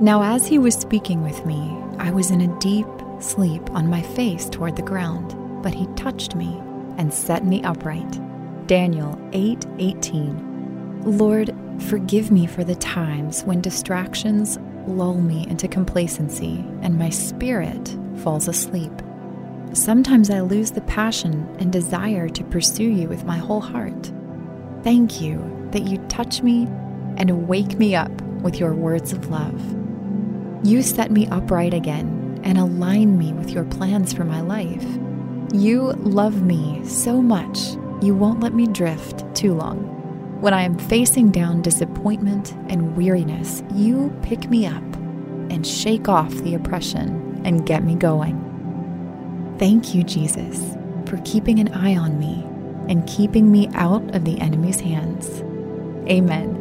Now, as he was speaking with me, I was in a deep sleep on my face toward the ground, but he touched me and set me upright. Daniel 8 18. Lord, forgive me for the times when distractions lull me into complacency and my spirit falls asleep. Sometimes I lose the passion and desire to pursue you with my whole heart. Thank you that you touch me and wake me up with your words of love. You set me upright again and align me with your plans for my life. You love me so much, you won't let me drift too long. When I am facing down disappointment and weariness, you pick me up and shake off the oppression and get me going. Thank you, Jesus, for keeping an eye on me and keeping me out of the enemy's hands. Amen.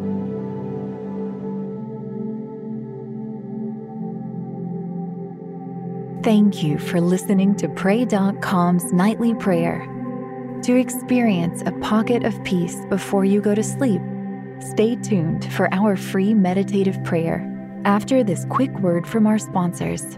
Thank you for listening to Pray.com's nightly prayer. To experience a pocket of peace before you go to sleep, stay tuned for our free meditative prayer after this quick word from our sponsors.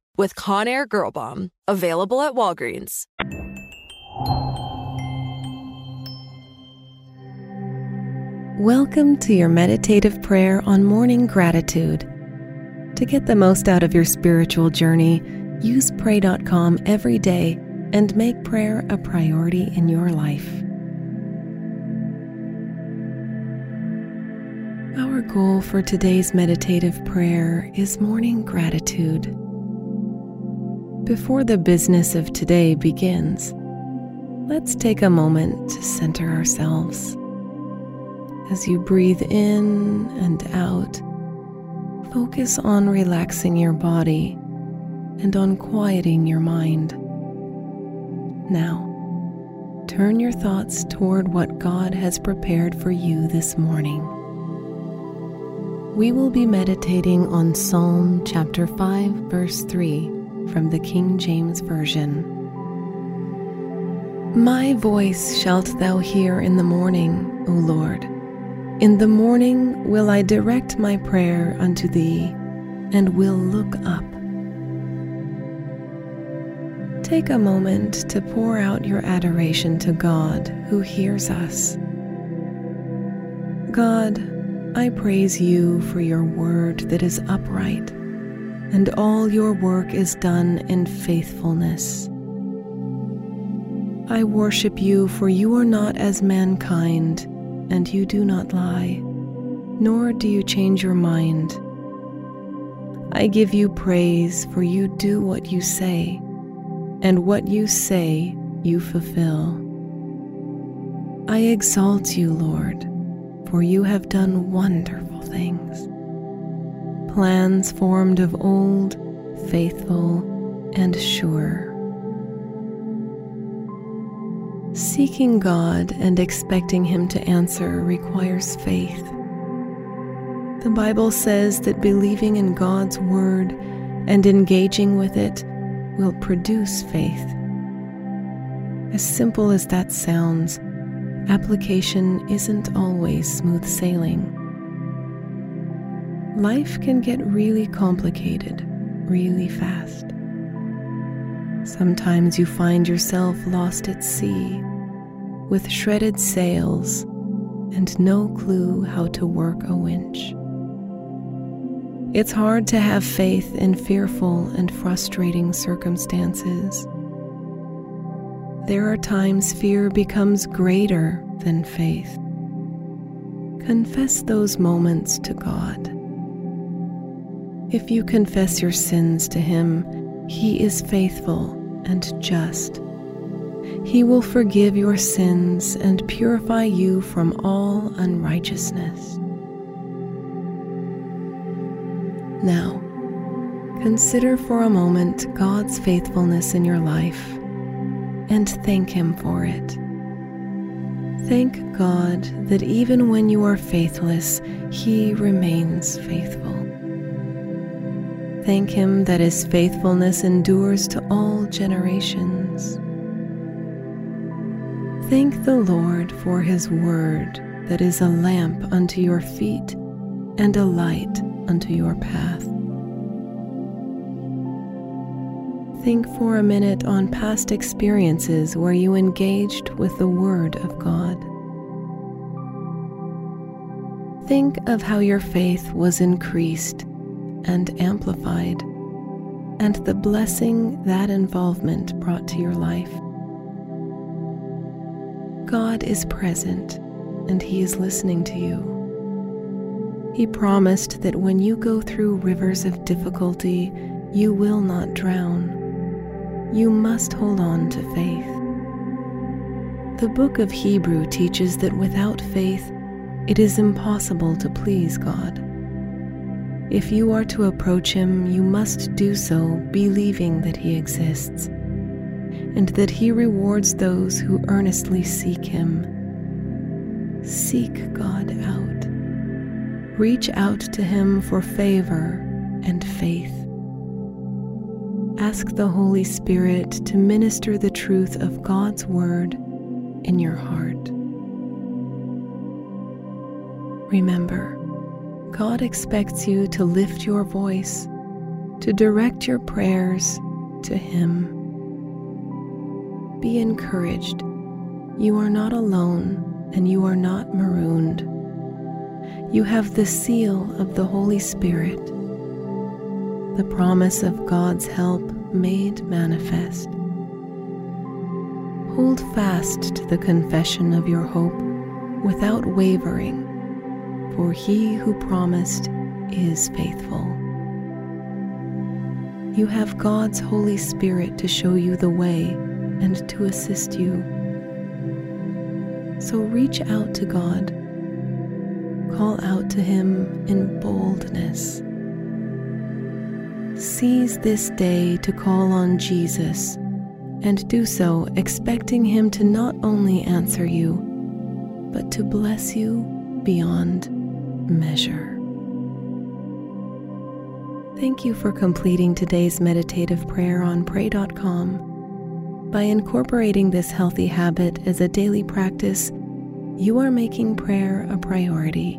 with Conair Girl Bomb. Available at Walgreens. Welcome to your meditative prayer on morning gratitude. To get the most out of your spiritual journey, use Pray.com every day and make prayer a priority in your life. Our goal for today's meditative prayer is morning gratitude. Before the business of today begins, let's take a moment to center ourselves. As you breathe in and out, focus on relaxing your body and on quieting your mind. Now, turn your thoughts toward what God has prepared for you this morning. We will be meditating on Psalm chapter 5, verse 3 from the King James Version. My voice shalt thou hear in the morning, O Lord. In the morning will I direct my prayer unto thee, and will look up. Take a moment to pour out your adoration to God who hears us. God, I praise you for your word that is upright, and all your work is done in faithfulness. I worship you, for you are not as mankind and you do not lie, nor do you change your mind. I give you praise, for you do what you say, and what you say you fulfill. I exalt you, Lord, for you have done wonderful things. Plans formed of old, faithful, and sure. Seeking God and expecting Him to answer requires faith. The Bible says that believing in God's Word and engaging with it will produce faith. As simple as that sounds, application isn't always smooth sailing. Life can get really complicated really fast. Sometimes you find yourself lost at sea with shredded sails and no clue how to work a winch. It's hard to have faith in fearful and frustrating circumstances. There are times fear becomes greater than faith. Confess those moments to God. If you confess your sins to Him, He is faithful and just. He will forgive your sins and purify you from all unrighteousness. Now, consider for a moment God's faithfulness in your life and thank Him for it. Thank God that even when you are faithless, He remains faithful. Thank Him that His faithfulness endures to all generations. Thank the Lord for His word that is a lamp unto your feet and a light unto your path. Think for a minute on past experiences where you engaged with the Word of God. Think of how your faith was increased and amplified, and the blessing that involvement brought to your life. God is present, and He is listening to you. He promised that when you go through rivers of difficulty, you will not drown. You must hold on to faith. The book of Hebrew teaches that without faith, it is impossible to please God. If you are to approach Him, you must do so believing that He exists and that He rewards those who earnestly seek Him. Seek God out. Reach out to Him for favor and faith. Ask the Holy Spirit to minister the truth of God's Word in your heart. Remember, God expects you to lift your voice, to direct your prayers to Him. Be encouraged. You are not alone and you are not marooned. You have the seal of the Holy Spirit, the promise of God's help made manifest. Hold fast to the confession of your hope without wavering, for he who promised is faithful. You have God's Holy Spirit to show you the way and to assist you. So reach out to God call out to Him in boldness. Seize this day to call on Jesus and do so expecting Him to not only answer you, but to bless you beyond measure. Thank you for completing today's meditative prayer on pray.com. By incorporating this healthy habit as a daily practice, you are making prayer a priority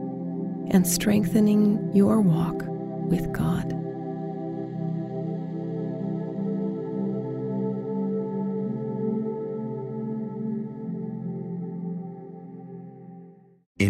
and strengthening your walk with God.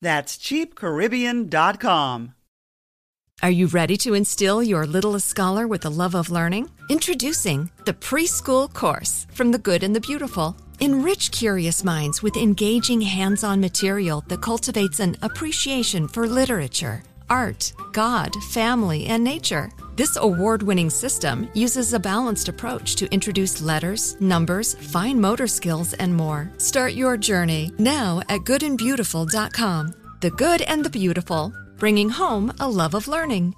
That's cheapcaribbean.com. Are you ready to instill your littlest scholar with the love of learning? Introducing the Preschool Course from the Good and the Beautiful. Enrich curious minds with engaging hands on material that cultivates an appreciation for literature, art, God, family, and nature. This award winning system uses a balanced approach to introduce letters, numbers, fine motor skills, and more. Start your journey now at goodandbeautiful.com. The Good and the Beautiful, bringing home a love of learning.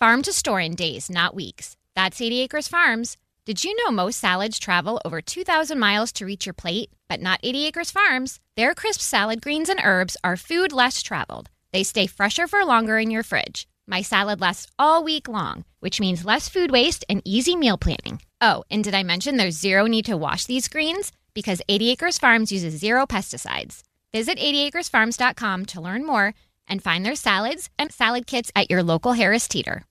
Farm to store in days, not weeks. That's 80 Acres Farms. Did you know most salads travel over 2,000 miles to reach your plate? But not 80 Acres Farms. Their crisp salad greens and herbs are food less traveled. They stay fresher for longer in your fridge. My salad lasts all week long, which means less food waste and easy meal planning. Oh, and did I mention there's zero need to wash these greens? Because 80 Acres Farms uses zero pesticides. Visit 80acresfarms.com to learn more and find their salads and salad kits at your local Harris Teeter.